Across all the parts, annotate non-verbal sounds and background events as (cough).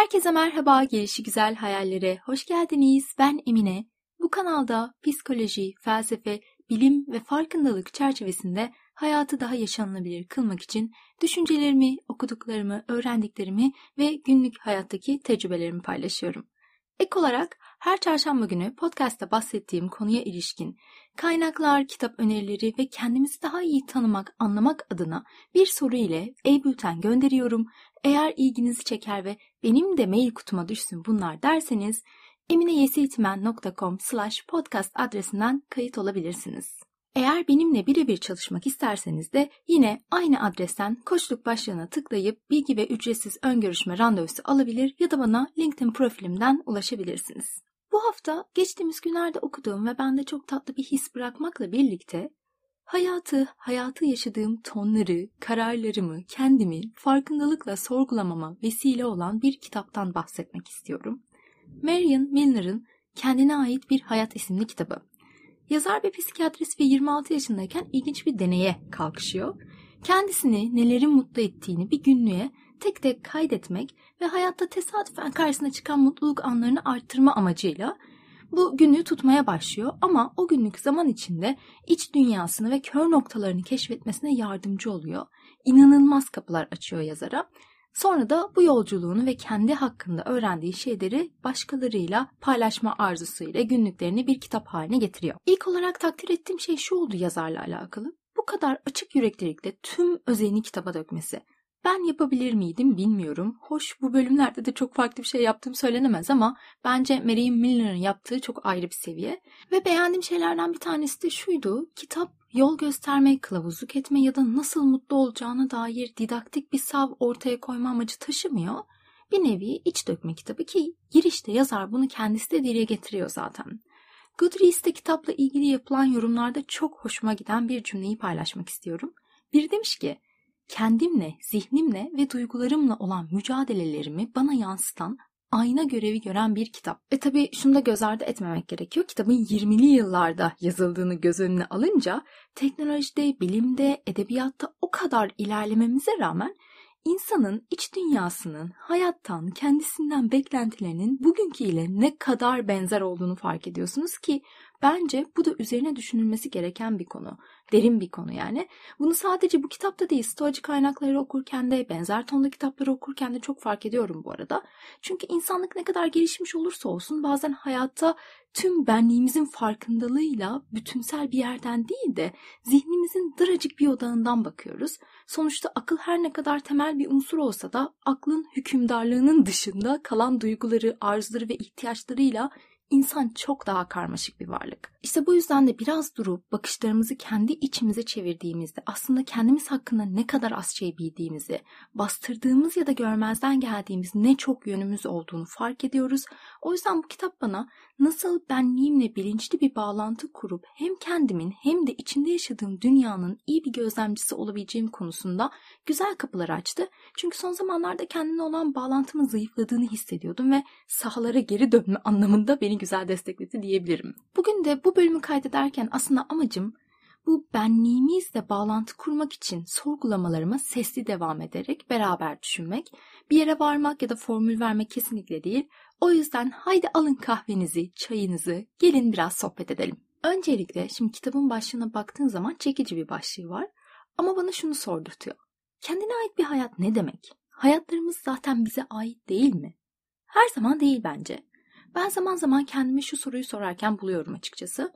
Herkese merhaba, gelişi güzel hayallere hoş geldiniz. Ben Emine. Bu kanalda psikoloji, felsefe, bilim ve farkındalık çerçevesinde hayatı daha yaşanılabilir kılmak için düşüncelerimi, okuduklarımı, öğrendiklerimi ve günlük hayattaki tecrübelerimi paylaşıyorum. Ek olarak her çarşamba günü podcast'ta bahsettiğim konuya ilişkin kaynaklar, kitap önerileri ve kendimizi daha iyi tanımak, anlamak adına bir soru ile e-bülten gönderiyorum. Eğer ilginizi çeker ve benim de mail kutuma düşsün bunlar derseniz emineyesitmen.com slash podcast adresinden kayıt olabilirsiniz. Eğer benimle birebir çalışmak isterseniz de yine aynı adresten koçluk başlığına tıklayıp bilgi ve ücretsiz ön görüşme randevusu alabilir ya da bana LinkedIn profilimden ulaşabilirsiniz. Bu hafta geçtiğimiz günlerde okuduğum ve bende çok tatlı bir his bırakmakla birlikte hayatı, hayatı yaşadığım tonları, kararlarımı, kendimi farkındalıkla sorgulamama vesile olan bir kitaptan bahsetmek istiyorum. Marion Milner'ın Kendine Ait Bir Hayat isimli kitabı. Yazar ve psikiyatrist ve 26 yaşındayken ilginç bir deneye kalkışıyor. Kendisini nelerin mutlu ettiğini bir günlüğe tek tek kaydetmek ve hayatta tesadüfen karşısına çıkan mutluluk anlarını arttırma amacıyla bu günlüğü tutmaya başlıyor ama o günlük zaman içinde iç dünyasını ve kör noktalarını keşfetmesine yardımcı oluyor. İnanılmaz kapılar açıyor yazara. Sonra da bu yolculuğunu ve kendi hakkında öğrendiği şeyleri başkalarıyla paylaşma arzusuyla günlüklerini bir kitap haline getiriyor. İlk olarak takdir ettiğim şey şu oldu yazarla alakalı. Bu kadar açık yüreklilikle tüm özelini kitaba dökmesi. Ben yapabilir miydim bilmiyorum. Hoş bu bölümlerde de çok farklı bir şey yaptığım söylenemez ama bence Mary Milner'ın yaptığı çok ayrı bir seviye. Ve beğendiğim şeylerden bir tanesi de şuydu. Kitap yol gösterme, kılavuzluk etme ya da nasıl mutlu olacağına dair didaktik bir sav ortaya koyma amacı taşımıyor. Bir nevi iç dökme kitabı ki girişte yazar bunu kendisi de dile getiriyor zaten. Goodreads'te kitapla ilgili yapılan yorumlarda çok hoşuma giden bir cümleyi paylaşmak istiyorum. Biri demiş ki, kendimle, zihnimle ve duygularımla olan mücadelelerimi bana yansıtan ayna görevi gören bir kitap. Ve tabii şunu da göz ardı etmemek gerekiyor. Kitabın 20'li yıllarda yazıldığını göz önüne alınca teknolojide, bilimde, edebiyatta o kadar ilerlememize rağmen insanın iç dünyasının, hayattan, kendisinden beklentilerinin bugünkü ile ne kadar benzer olduğunu fark ediyorsunuz ki bence bu da üzerine düşünülmesi gereken bir konu. Derin bir konu yani. Bunu sadece bu kitapta değil, stoacı kaynakları okurken de, benzer tonda kitapları okurken de çok fark ediyorum bu arada. Çünkü insanlık ne kadar gelişmiş olursa olsun bazen hayatta tüm benliğimizin farkındalığıyla bütünsel bir yerden değil de zihnimizin daracık bir odağından bakıyoruz. Sonuçta akıl her ne kadar temel bir unsur olsa da aklın hükümdarlığının dışında kalan duyguları, arzuları ve ihtiyaçlarıyla İnsan çok daha karmaşık bir varlık. İşte bu yüzden de biraz durup bakışlarımızı kendi içimize çevirdiğimizde aslında kendimiz hakkında ne kadar az şey bildiğimizi, bastırdığımız ya da görmezden geldiğimiz ne çok yönümüz olduğunu fark ediyoruz. O yüzden bu kitap bana nasıl benliğimle bilinçli bir bağlantı kurup hem kendimin hem de içinde yaşadığım dünyanın iyi bir gözlemcisi olabileceğim konusunda güzel kapılar açtı. Çünkü son zamanlarda kendine olan bağlantımın zayıfladığını hissediyordum ve sahalara geri dönme (laughs) anlamında beni güzel destekledi diyebilirim. Bugün de bu bölümü kaydederken aslında amacım bu benliğimizle bağlantı kurmak için sorgulamalarıma sesli devam ederek beraber düşünmek, bir yere varmak ya da formül vermek kesinlikle değil. O yüzden haydi alın kahvenizi, çayınızı, gelin biraz sohbet edelim. Öncelikle şimdi kitabın başlığına baktığın zaman çekici bir başlığı var. Ama bana şunu sordurtuyor. Kendine ait bir hayat ne demek? Hayatlarımız zaten bize ait değil mi? Her zaman değil bence. Ben zaman zaman kendime şu soruyu sorarken buluyorum açıkçası.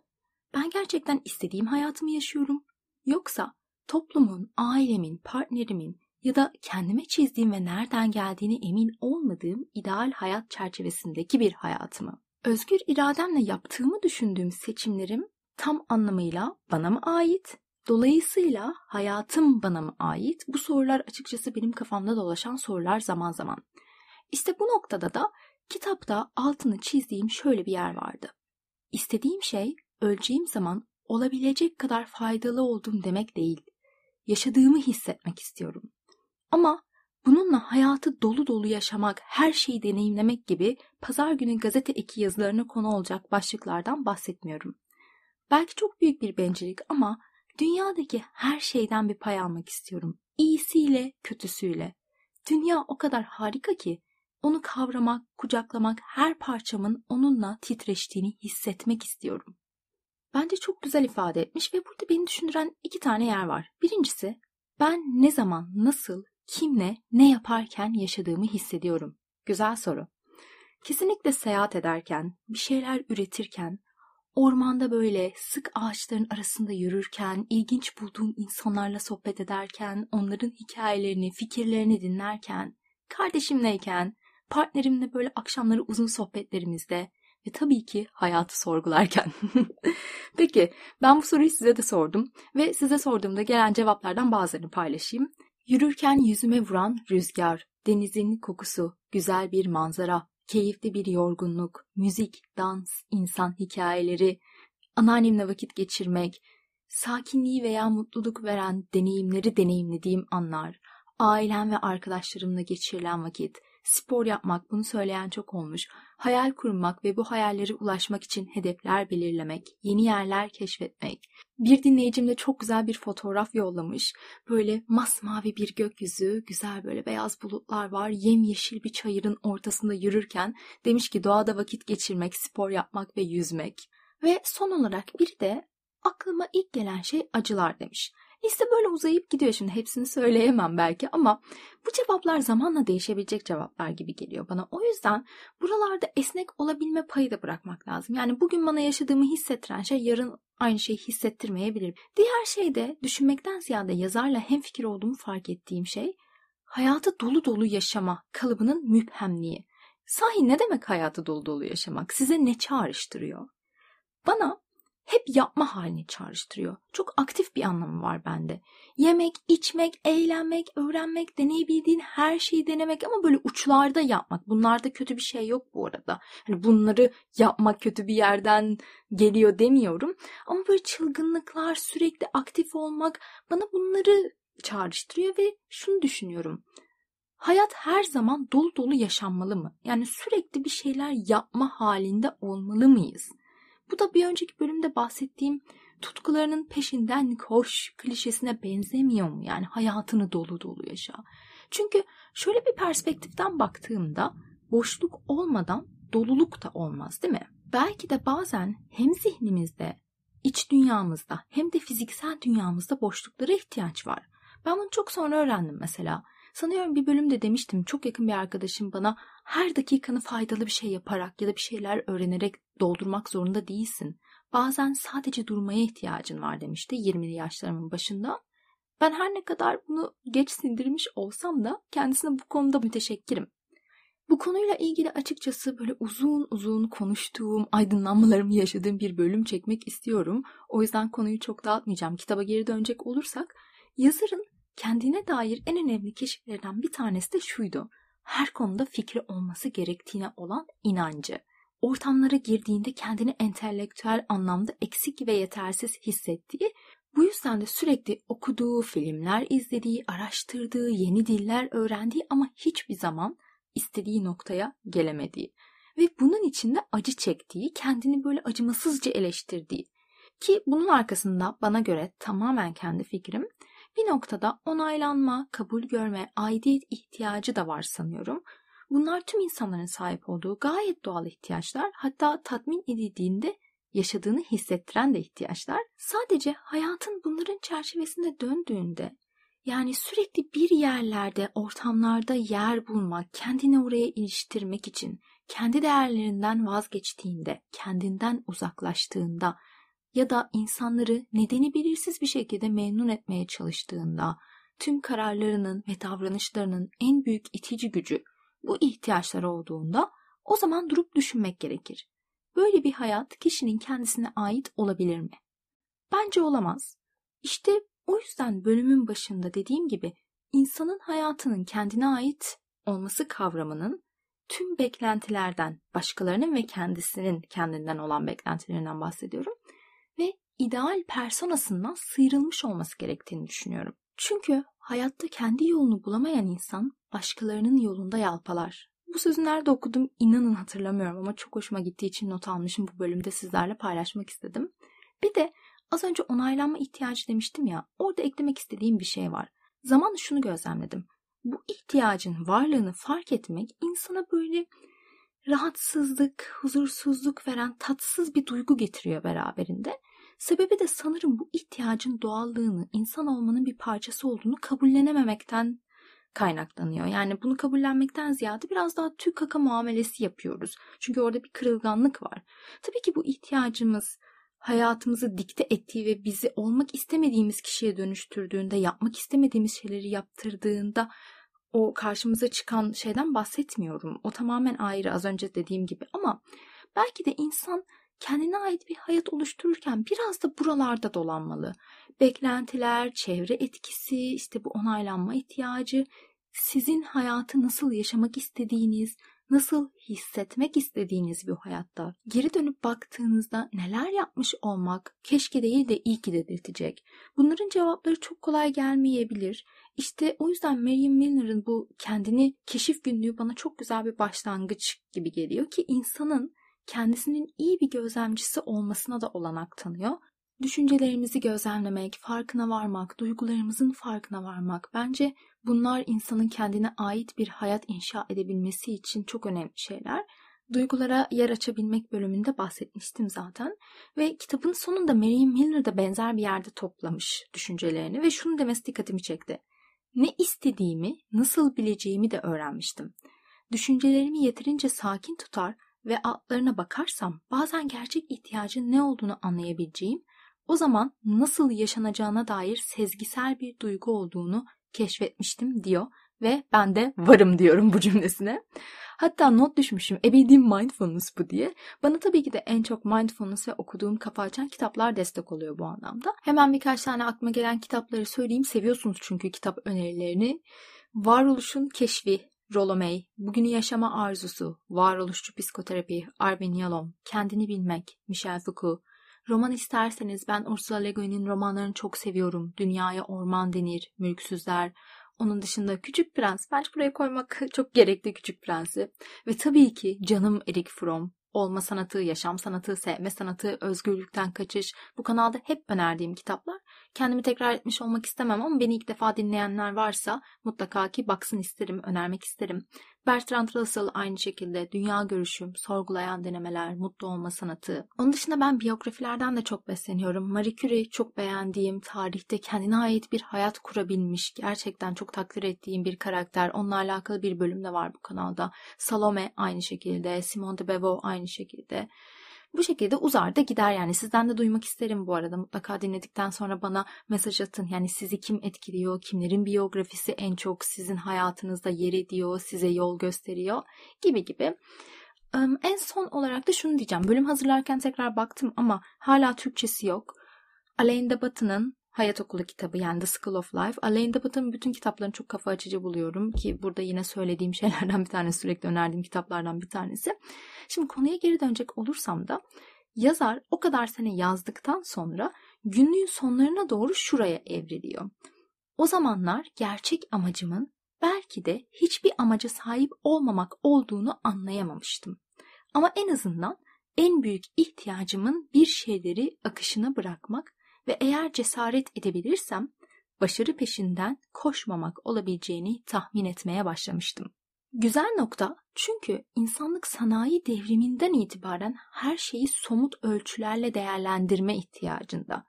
Ben gerçekten istediğim hayatımı yaşıyorum? Yoksa toplumun, ailemin, partnerimin ya da kendime çizdiğim ve nereden geldiğini emin olmadığım ideal hayat çerçevesindeki bir hayatımı? Özgür irademle yaptığımı düşündüğüm seçimlerim tam anlamıyla bana mı ait? Dolayısıyla hayatım bana mı ait? Bu sorular açıkçası benim kafamda dolaşan sorular zaman zaman. İşte bu noktada da kitapta altını çizdiğim şöyle bir yer vardı. İstediğim şey öleceğim zaman olabilecek kadar faydalı oldum demek değil. Yaşadığımı hissetmek istiyorum. Ama bununla hayatı dolu dolu yaşamak, her şeyi deneyimlemek gibi pazar günü gazete eki yazılarına konu olacak başlıklardan bahsetmiyorum. Belki çok büyük bir bencillik ama dünyadaki her şeyden bir pay almak istiyorum. İyisiyle, kötüsüyle. Dünya o kadar harika ki Onu kavramak, kucaklamak, her parçamın onunla titreştiğini hissetmek istiyorum. Bence çok güzel ifade etmiş ve burada beni düşündüren iki tane yer var. Birincisi, ben ne zaman, nasıl, kimle, ne yaparken yaşadığımı hissediyorum. Güzel soru. Kesinlikle seyahat ederken, bir şeyler üretirken, ormanda böyle sık ağaçların arasında yürürken, ilginç bulduğum insanlarla sohbet ederken, onların hikayelerini, fikirlerini dinlerken, kardeşimleyken, partnerimle böyle akşamları uzun sohbetlerimizde ve tabii ki hayatı sorgularken. (laughs) Peki ben bu soruyu size de sordum ve size sorduğumda gelen cevaplardan bazılarını paylaşayım. Yürürken yüzüme vuran rüzgar, denizin kokusu, güzel bir manzara, keyifli bir yorgunluk, müzik, dans, insan hikayeleri, anneannemle vakit geçirmek, sakinliği veya mutluluk veren deneyimleri deneyimlediğim anlar, ailem ve arkadaşlarımla geçirilen vakit, spor yapmak, bunu söyleyen çok olmuş, hayal kurmak ve bu hayallere ulaşmak için hedefler belirlemek, yeni yerler keşfetmek. Bir dinleyicim de çok güzel bir fotoğraf yollamış. Böyle masmavi bir gökyüzü, güzel böyle beyaz bulutlar var, yemyeşil bir çayırın ortasında yürürken demiş ki doğada vakit geçirmek, spor yapmak ve yüzmek. Ve son olarak bir de aklıma ilk gelen şey acılar demiş. Liste böyle uzayıp gidiyor şimdi hepsini söyleyemem belki ama bu cevaplar zamanla değişebilecek cevaplar gibi geliyor bana. O yüzden buralarda esnek olabilme payı da bırakmak lazım. Yani bugün bana yaşadığımı hissettiren şey yarın aynı şeyi hissettirmeyebilir. Diğer şey de düşünmekten ziyade yazarla hemfikir olduğumu fark ettiğim şey hayatı dolu dolu yaşama kalıbının müphemliği. Sahi ne demek hayatı dolu dolu yaşamak? Size ne çağrıştırıyor? Bana hep yapma halini çağrıştırıyor. Çok aktif bir anlamı var bende. Yemek, içmek, eğlenmek, öğrenmek, deneyebildiğin her şeyi denemek ama böyle uçlarda yapmak. Bunlarda kötü bir şey yok bu arada. Hani bunları yapmak kötü bir yerden geliyor demiyorum. Ama böyle çılgınlıklar, sürekli aktif olmak bana bunları çağrıştırıyor ve şunu düşünüyorum. Hayat her zaman dolu dolu yaşanmalı mı? Yani sürekli bir şeyler yapma halinde olmalı mıyız? Bu da bir önceki bölümde bahsettiğim tutkularının peşinden koş klişesine benzemiyor mu? Yani hayatını dolu dolu yaşa. Çünkü şöyle bir perspektiften baktığımda boşluk olmadan doluluk da olmaz değil mi? Belki de bazen hem zihnimizde, iç dünyamızda hem de fiziksel dünyamızda boşluklara ihtiyaç var. Ben bunu çok sonra öğrendim mesela. Sanıyorum bir bölümde demiştim çok yakın bir arkadaşım bana her dakikanı faydalı bir şey yaparak ya da bir şeyler öğrenerek doldurmak zorunda değilsin. Bazen sadece durmaya ihtiyacın var demişti 20'li yaşlarımın başında. Ben her ne kadar bunu geç sindirmiş olsam da kendisine bu konuda müteşekkirim. Bu konuyla ilgili açıkçası böyle uzun uzun konuştuğum, aydınlanmalarımı yaşadığım bir bölüm çekmek istiyorum. O yüzden konuyu çok dağıtmayacağım. Kitaba geri dönecek olursak, yazarın kendine dair en önemli keşiflerden bir tanesi de şuydu. Her konuda fikri olması gerektiğine olan inancı. Ortamlara girdiğinde kendini entelektüel anlamda eksik ve yetersiz hissettiği, bu yüzden de sürekli okuduğu, filmler izlediği, araştırdığı, yeni diller öğrendiği ama hiçbir zaman istediği noktaya gelemediği ve bunun içinde acı çektiği, kendini böyle acımasızca eleştirdiği ki bunun arkasında bana göre tamamen kendi fikrim bir noktada onaylanma, kabul görme, aidiyet ihtiyacı da var sanıyorum. Bunlar tüm insanların sahip olduğu gayet doğal ihtiyaçlar. Hatta tatmin edildiğinde yaşadığını hissettiren de ihtiyaçlar. Sadece hayatın bunların çerçevesinde döndüğünde yani sürekli bir yerlerde, ortamlarda yer bulmak, kendini oraya iliştirmek için kendi değerlerinden vazgeçtiğinde, kendinden uzaklaştığında ya da insanları nedeni belirsiz bir şekilde memnun etmeye çalıştığında tüm kararlarının ve davranışlarının en büyük itici gücü bu ihtiyaçlar olduğunda o zaman durup düşünmek gerekir. Böyle bir hayat kişinin kendisine ait olabilir mi? Bence olamaz. İşte o yüzden bölümün başında dediğim gibi insanın hayatının kendine ait olması kavramının tüm beklentilerden, başkalarının ve kendisinin kendinden olan beklentilerinden bahsediyorum ve ideal personasından sıyrılmış olması gerektiğini düşünüyorum. Çünkü hayatta kendi yolunu bulamayan insan başkalarının yolunda yalpalar. Bu sözü nerede okudum inanın hatırlamıyorum ama çok hoşuma gittiği için not almışım bu bölümde sizlerle paylaşmak istedim. Bir de az önce onaylanma ihtiyacı demiştim ya orada eklemek istediğim bir şey var. Zamanla şunu gözlemledim. bu ihtiyacın varlığını fark etmek insana böyle rahatsızlık, huzursuzluk veren tatsız bir duygu getiriyor beraberinde. Sebebi de sanırım bu ihtiyacın doğallığını, insan olmanın bir parçası olduğunu kabullenememekten kaynaklanıyor. Yani bunu kabullenmekten ziyade biraz daha tüy kaka muamelesi yapıyoruz. Çünkü orada bir kırılganlık var. Tabii ki bu ihtiyacımız hayatımızı dikte ettiği ve bizi olmak istemediğimiz kişiye dönüştürdüğünde, yapmak istemediğimiz şeyleri yaptırdığında o karşımıza çıkan şeyden bahsetmiyorum. O tamamen ayrı az önce dediğim gibi ama belki de insan kendine ait bir hayat oluştururken biraz da buralarda dolanmalı. Beklentiler, çevre etkisi, işte bu onaylanma ihtiyacı, sizin hayatı nasıl yaşamak istediğiniz, nasıl hissetmek istediğiniz bir hayatta geri dönüp baktığınızda neler yapmış olmak keşke değil de iyi ki dedirtecek. Bunların cevapları çok kolay gelmeyebilir. İşte o yüzden Marion Milner'ın bu kendini keşif günlüğü bana çok güzel bir başlangıç gibi geliyor ki insanın kendisinin iyi bir gözlemcisi olmasına da olanak tanıyor. Düşüncelerimizi gözlemlemek, farkına varmak, duygularımızın farkına varmak bence bunlar insanın kendine ait bir hayat inşa edebilmesi için çok önemli şeyler. Duygulara yer açabilmek bölümünde bahsetmiştim zaten. Ve kitabın sonunda Marion Milner da benzer bir yerde toplamış düşüncelerini ve şunu demesi dikkatimi çekti. Ne istediğimi, nasıl bileceğimi de öğrenmiştim. Düşüncelerimi yeterince sakin tutar ve altlarına bakarsam bazen gerçek ihtiyacın ne olduğunu anlayabileceğim, o zaman nasıl yaşanacağına dair sezgisel bir duygu olduğunu keşfetmiştim diyor ve ben de varım diyorum bu cümlesine. Hatta not düşmüşüm ebedi mindfulness bu diye. Bana tabii ki de en çok mindfulness ve okuduğum kafa açan kitaplar destek oluyor bu anlamda. Hemen birkaç tane aklıma gelen kitapları söyleyeyim. Seviyorsunuz çünkü kitap önerilerini. Varoluşun Keşfi Rollo May, Bugünü Yaşama Arzusu, Varoluşçu Psikoterapi, Arvin Yalom, Kendini Bilmek, Michel Foucault, Roman isterseniz ben Ursula Le Guin'in romanlarını çok seviyorum. Dünyaya Orman Denir, Mülksüzler. Onun dışında Küçük Prens. Bence buraya koymak (laughs) çok gerekli Küçük Prens'i. Ve tabii ki canım Erik Fromm. Olma sanatı, yaşam sanatı, sevme sanatı, özgürlükten kaçış. Bu kanalda hep önerdiğim kitaplar. Kendimi tekrar etmiş olmak istemem ama beni ilk defa dinleyenler varsa mutlaka ki baksın isterim, önermek isterim. Bertrand Russell aynı şekilde dünya görüşüm, sorgulayan denemeler, mutlu olma sanatı. Onun dışında ben biyografilerden de çok besleniyorum. Marie Curie çok beğendiğim, tarihte kendine ait bir hayat kurabilmiş, gerçekten çok takdir ettiğim bir karakter. Onunla alakalı bir bölüm de var bu kanalda. Salome aynı şekilde, Simone de Beauvoir aynı şekilde. Bu şekilde uzar da gider yani. Sizden de duymak isterim bu arada. Mutlaka dinledikten sonra bana mesaj atın. Yani sizi kim etkiliyor, kimlerin biyografisi en çok sizin hayatınızda yer ediyor, size yol gösteriyor gibi gibi. En son olarak da şunu diyeceğim. Bölüm hazırlarken tekrar baktım ama hala Türkçesi yok. Alain de Botton'ın Hayat Okulu kitabı yani The School of Life. Alain de Botton'ın bütün kitaplarını çok kafa açıcı buluyorum ki burada yine söylediğim (laughs) şeylerden bir tanesi, sürekli önerdiğim kitaplardan bir tanesi. Şimdi konuya geri dönecek olursam da yazar o kadar sene yazdıktan sonra günlüğün sonlarına doğru şuraya evriliyor. O zamanlar gerçek amacımın belki de hiçbir amaca sahip olmamak olduğunu anlayamamıştım. Ama en azından en büyük ihtiyacımın bir şeyleri akışına bırakmak ve eğer cesaret edebilirsem başarı peşinden koşmamak olabileceğini tahmin etmeye başlamıştım. Güzel nokta çünkü insanlık sanayi devriminden itibaren her şeyi somut ölçülerle değerlendirme ihtiyacında.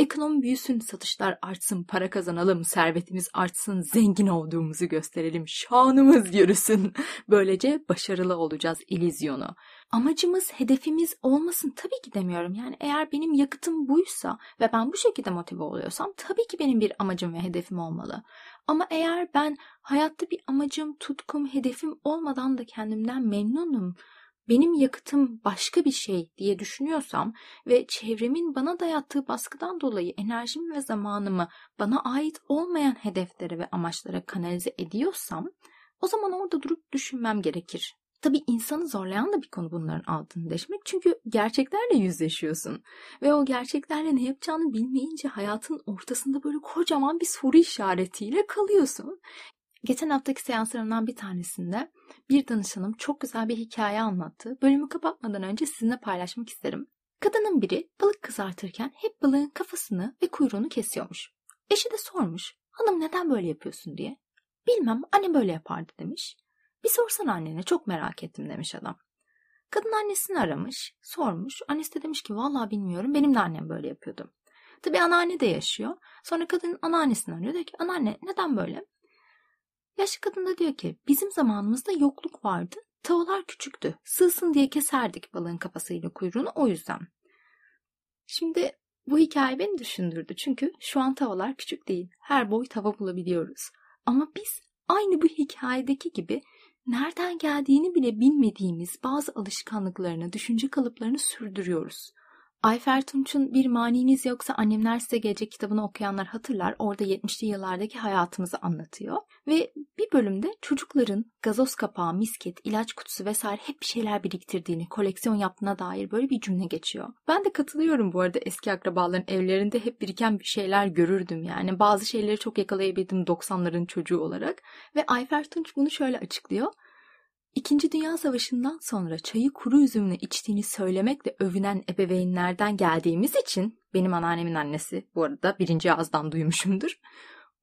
Ekonomi büyüsün, satışlar artsın, para kazanalım, servetimiz artsın, zengin olduğumuzu gösterelim, şanımız yürüsün. (laughs) Böylece başarılı olacağız ilizyonu. Amacımız, hedefimiz olmasın tabii ki demiyorum. Yani eğer benim yakıtım buysa ve ben bu şekilde motive oluyorsam tabii ki benim bir amacım ve hedefim olmalı. Ama eğer ben hayatta bir amacım, tutkum, hedefim olmadan da kendimden memnunum, benim yakıtım başka bir şey diye düşünüyorsam ve çevremin bana dayattığı baskıdan dolayı enerjimi ve zamanımı bana ait olmayan hedeflere ve amaçlara kanalize ediyorsam o zaman orada durup düşünmem gerekir. Tabii insanı zorlayan da bir konu bunların altını deşmek. Çünkü gerçeklerle yüzleşiyorsun. Ve o gerçeklerle ne yapacağını bilmeyince hayatın ortasında böyle kocaman bir soru işaretiyle kalıyorsun. Geçen haftaki seanslarımdan bir tanesinde bir danışanım çok güzel bir hikaye anlattı. Bölümü kapatmadan önce sizinle paylaşmak isterim. Kadının biri balık kızartırken hep balığın kafasını ve kuyruğunu kesiyormuş. Eşi de sormuş. Hanım neden böyle yapıyorsun diye. Bilmem annem böyle yapardı demiş. Bir sorsana annene çok merak ettim demiş adam. Kadın annesini aramış, sormuş. Annesi de demiş ki vallahi bilmiyorum benim de annem böyle yapıyordu. Tabi anneanne de yaşıyor. Sonra kadın anneannesini arıyor. Diyor ki anneanne neden böyle? Yaşlı kadın da diyor ki bizim zamanımızda yokluk vardı. Tavalar küçüktü. Sığsın diye keserdik balığın kafasıyla kuyruğunu o yüzden. Şimdi bu hikaye beni düşündürdü. Çünkü şu an tavalar küçük değil. Her boy tava bulabiliyoruz. Ama biz aynı bu hikayedeki gibi nereden geldiğini bile bilmediğimiz bazı alışkanlıklarını, düşünce kalıplarını sürdürüyoruz. Ayfer Tunç'un Bir Maniniz Yoksa Annemler Size Gelecek kitabını okuyanlar hatırlar. Orada 70'li yıllardaki hayatımızı anlatıyor. Ve bir bölümde çocukların gazoz kapağı, misket, ilaç kutusu vesaire hep bir şeyler biriktirdiğini, koleksiyon yaptığına dair böyle bir cümle geçiyor. Ben de katılıyorum bu arada eski akrabaların evlerinde hep biriken bir şeyler görürdüm yani. Bazı şeyleri çok yakalayabildim 90'ların çocuğu olarak. Ve Ayfer Tunç bunu şöyle açıklıyor. İkinci Dünya Savaşı'ndan sonra çayı kuru üzümle içtiğini söylemekle övünen ebeveynlerden geldiğimiz için benim anneannemin annesi bu arada birinci ağızdan duymuşumdur.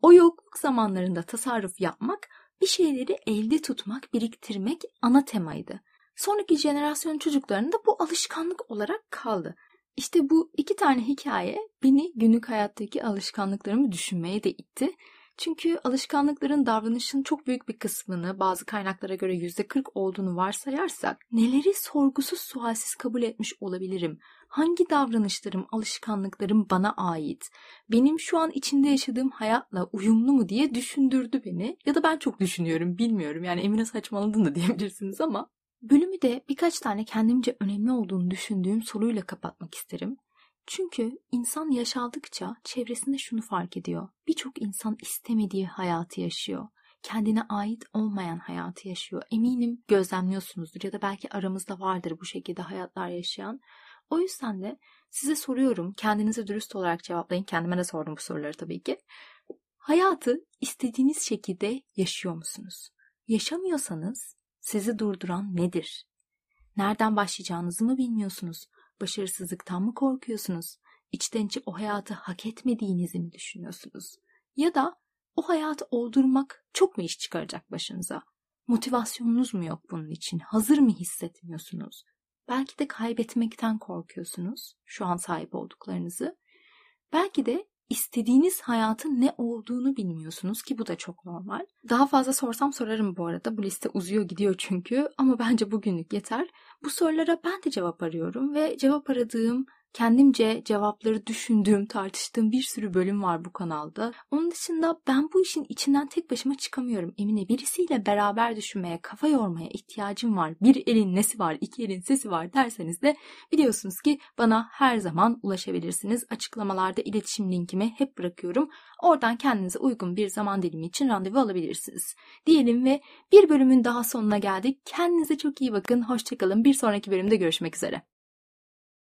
O yokluk zamanlarında tasarruf yapmak, bir şeyleri elde tutmak, biriktirmek ana temaydı. Sonraki jenerasyon çocuklarında bu alışkanlık olarak kaldı. İşte bu iki tane hikaye beni günlük hayattaki alışkanlıklarımı düşünmeye de itti çünkü alışkanlıkların davranışın çok büyük bir kısmını bazı kaynaklara göre %40 olduğunu varsayarsak neleri sorgusuz sualsiz kabul etmiş olabilirim? Hangi davranışlarım, alışkanlıklarım bana ait? Benim şu an içinde yaşadığım hayatla uyumlu mu diye düşündürdü beni. Ya da ben çok düşünüyorum bilmiyorum yani Emine saçmaladın da (laughs) diyebilirsiniz ama Bölümü de birkaç tane kendimce önemli olduğunu düşündüğüm soruyla kapatmak isterim. Çünkü insan yaşaldıkça çevresinde şunu fark ediyor. Birçok insan istemediği hayatı yaşıyor. Kendine ait olmayan hayatı yaşıyor. Eminim gözlemliyorsunuzdur ya da belki aramızda vardır bu şekilde hayatlar yaşayan. O yüzden de size soruyorum. Kendinize dürüst olarak cevaplayın. Kendime de sordum bu soruları tabii ki. Hayatı istediğiniz şekilde yaşıyor musunuz? Yaşamıyorsanız sizi durduran nedir? Nereden başlayacağınızı mı bilmiyorsunuz? Başarısızlıktan mı korkuyorsunuz? İçten içe o hayatı hak etmediğinizi mi düşünüyorsunuz? Ya da o hayatı oldurmak çok mu iş çıkaracak başınıza? Motivasyonunuz mu yok bunun için? Hazır mı hissetmiyorsunuz? Belki de kaybetmekten korkuyorsunuz şu an sahip olduklarınızı. Belki de istediğiniz hayatın ne olduğunu bilmiyorsunuz ki bu da çok normal. Daha fazla sorsam sorarım bu arada. Bu liste uzuyor gidiyor çünkü ama bence bugünlük yeter. Bu sorulara ben de cevap arıyorum ve cevap aradığım kendimce cevapları düşündüğüm, tartıştığım bir sürü bölüm var bu kanalda. Onun dışında ben bu işin içinden tek başıma çıkamıyorum. Emine birisiyle beraber düşünmeye, kafa yormaya ihtiyacım var. Bir elin nesi var, iki elin sesi var derseniz de biliyorsunuz ki bana her zaman ulaşabilirsiniz. Açıklamalarda iletişim linkimi hep bırakıyorum. Oradan kendinize uygun bir zaman dilimi için randevu alabilirsiniz. Diyelim ve bir bölümün daha sonuna geldik. Kendinize çok iyi bakın. Hoşçakalın. Bir sonraki bölümde görüşmek üzere.